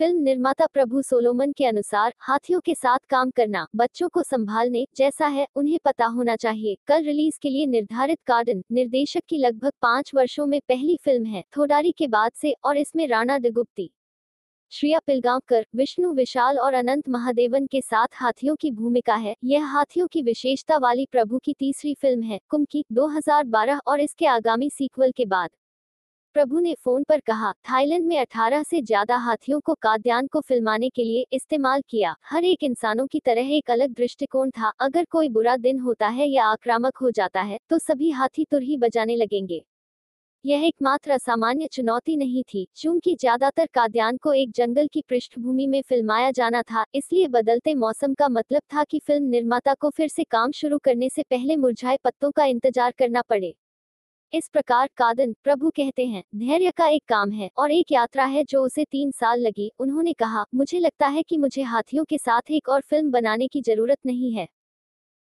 Film निर्माता प्रभु Solomon के अनुसार, हाथियों के साथ काम करना, बच्चों को संभालने जैसा है, उन्हें पता होना चाहिए। कल रिलीज़ के लिए निर्धारित कार्डन निर्देशक की लगभग पाँच वर्षों में पहली फ़िल्म है, थोडारी के बाद से, और इसमें राणा दिगुप्ती, श्रिया पिलगांवकर, विष्णु विशाल और अनंत महादेवन के साथ हाथियों की भूमिका है। यह हाथियों की विशेषता वाली प्रभु की तीसरी फ़िल्म है कुमकी 2012 और इसके आगामी सीक्वल के बाद। प्रभु ने फ़ोन पर कहा, थाईलैंड में 18 से ज़्यादा हाथियों को काद्यान को फिल्माने के लिए इस्तेमाल किया। हर एक इंसानों की तरह एक अलग दृष्टिकोण था। अगर कोई बुरा दिन होता है या आक्रामक हो जाता है तो सभी हाथी तुरही बजाने लगेंगे। यह एकमात्र असामान्य चुनौती नहीं थी। चूँकि ज़्यादातर काद्यान को एक जंगल की पृष्ठभूमि में फिल्माया जाना था, इसलिए बदलते मौसम का मतलब था कि फ़िल्म निर्माता को फिर से काम शुरू करने से पहले मुरझाए पत्तों का इंतज़ार करना पड़े। इस प्रकार कादन प्रभु कहते हैं, धैर्य का एक काम है और एक यात्रा है जो उसे तीन साल लगी। उन्होंने कहा, मुझे लगता है कि मुझे हाथियों के साथ एक और फ़िल्म बनाने की ज़रूरत नहीं है।